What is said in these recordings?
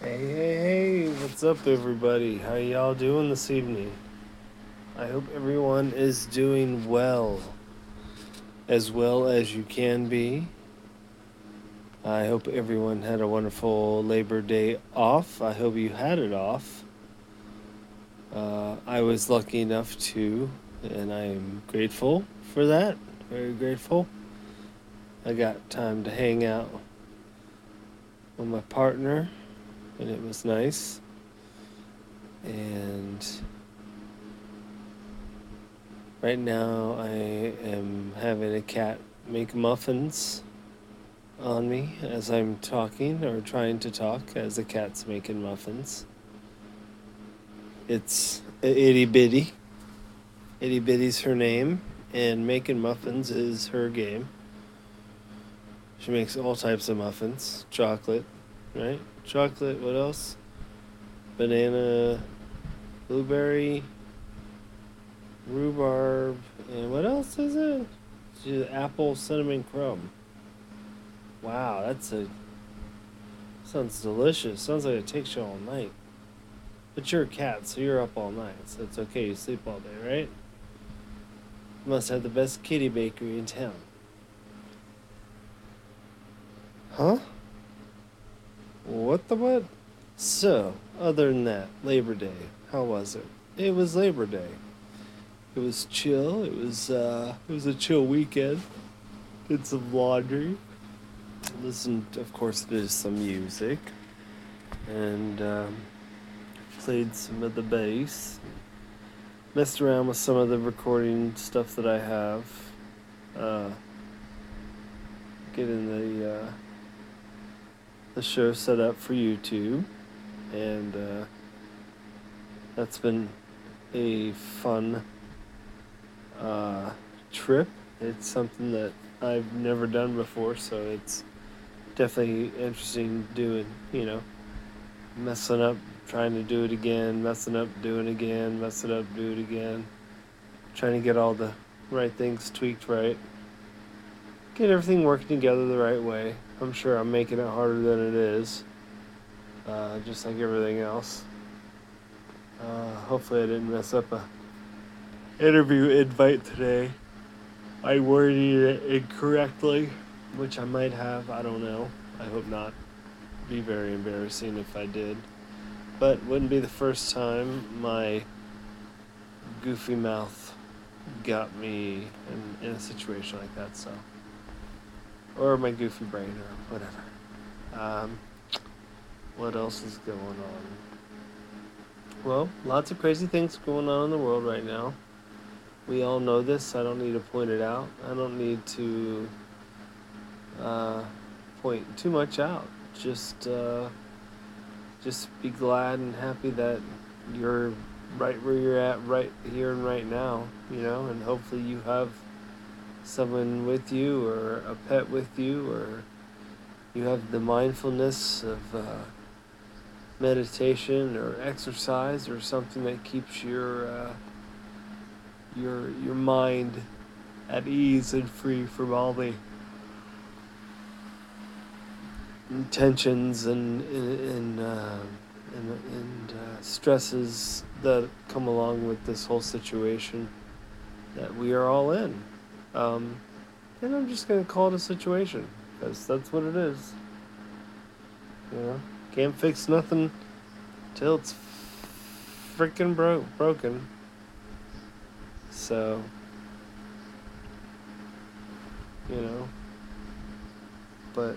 Hey, hey, hey, what's up, everybody? How y'all doing this evening? I hope everyone is doing well, as well as you can be. I hope everyone had a wonderful Labor Day off. I hope you had it off. Uh, I was lucky enough to, and I am grateful for that. Very grateful. I got time to hang out with my partner and it was nice. And right now I am having a cat make muffins on me as I'm talking or trying to talk as the cat's making muffins. It's itty bitty. Itty bitty's her name, and making muffins is her game. She makes all types of muffins, chocolate, right? chocolate. What else? Banana, blueberry, rhubarb, and what else is it? Apple cinnamon crumb. Wow, that's a sounds delicious. Sounds like it takes you all night. But you're a cat, so you're up all night, so it's okay. You sleep all day, right? Must have the best kitty bakery in town. Huh? What the what? So, other than that, Labor Day, how was it? It was Labor Day. It was chill. It was uh, it was a chill weekend. Did some laundry. Listened, of course, to some music, and um, played some of the bass. Messed around with some of the recording stuff that I have. Uh, getting the uh, the show set up for YouTube, and uh, that's been a fun uh, trip. It's something that I've never done before, so it's definitely interesting doing, you know, messing up, trying to do it again, messing up, doing it again, messing up, do it again, trying to get all the right things tweaked right, get everything working together the right way. I'm sure I'm making it harder than it is, uh, just like everything else. Uh, hopefully, I didn't mess up a interview invite today. I worded it incorrectly, which I might have. I don't know. I hope not. Be very embarrassing if I did, but wouldn't be the first time my goofy mouth got me in, in a situation like that. So or my goofy brain or whatever. Um, what else is going on? Well, lots of crazy things going on in the world right now. We all know this. I don't need to point it out. I don't need to uh, point too much out. Just, uh, just be glad and happy that you're right where you're at, right here and right now. You know, and hopefully you have someone with you or a pet with you or you have the mindfulness of uh, meditation or exercise or something that keeps your uh, your your mind at ease and free from all the tensions and and uh, and, and uh, stresses that come along with this whole situation that we are all in. Um, and I'm just gonna call it a situation because that's what it is. You know, can't fix nothing till it's freaking broke broken. So, you know, but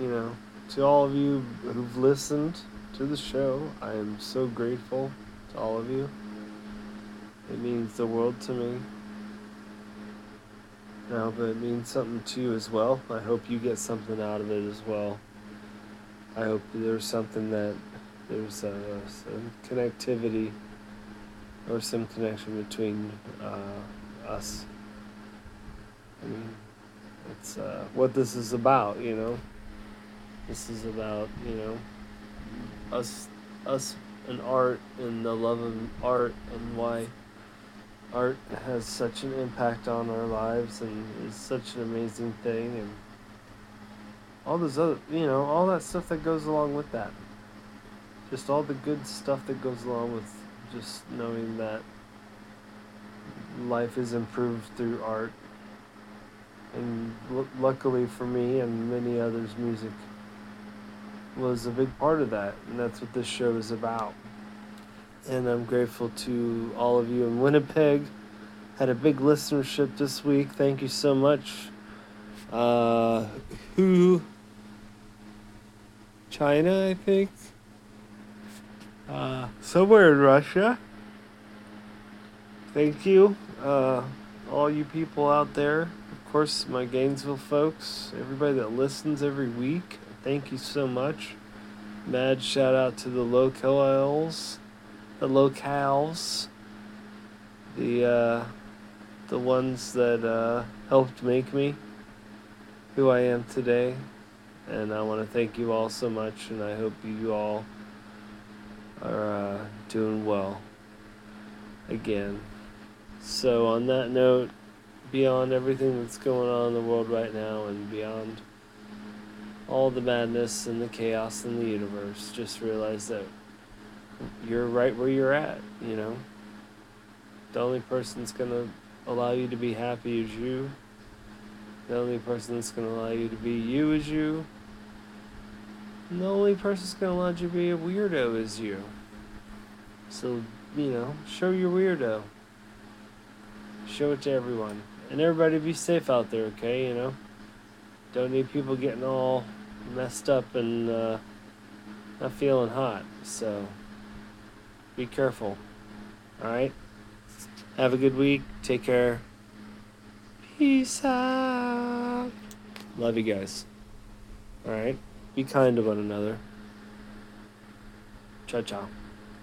you know, to all of you who've listened to the show, I am so grateful to all of you. It means the world to me. No, but it means something to you as well. I hope you get something out of it as well. I hope there's something that there's uh, some connectivity or some connection between uh, us. I mean, it's uh, what this is about, you know. This is about, you know, us, us and art and the love of art and why art has such an impact on our lives and is such an amazing thing and all those other you know all that stuff that goes along with that just all the good stuff that goes along with just knowing that life is improved through art. And l- luckily for me and many others, music was a big part of that. And that's what this show is about. And I'm grateful to all of you in Winnipeg. Had a big listenership this week. Thank you so much. Uh, who? China, I think. Uh, somewhere in Russia. Thank you, uh, all you people out there. Of course, my Gainesville folks, everybody that listens every week. Thank you so much. Mad shout out to the locales, the locales, the uh, the ones that uh, helped make me who I am today. And I want to thank you all so much, and I hope you all are uh, doing well again. So, on that note, beyond everything that's going on in the world right now and beyond all the madness and the chaos in the universe, just realize that you're right where you're at, you know? The only person that's going to allow you to be happy is you. The only person that's going to allow you to be you is you. And the only person that's going to allow you to be a weirdo is you. So, you know, show your weirdo. Show it to everyone. And everybody be safe out there, okay? You know? Don't need people getting all messed up and uh, not feeling hot. So, be careful. Alright? Have a good week. Take care. Peace out. Love you guys. Alright? Be kind to one another. Ciao, ciao.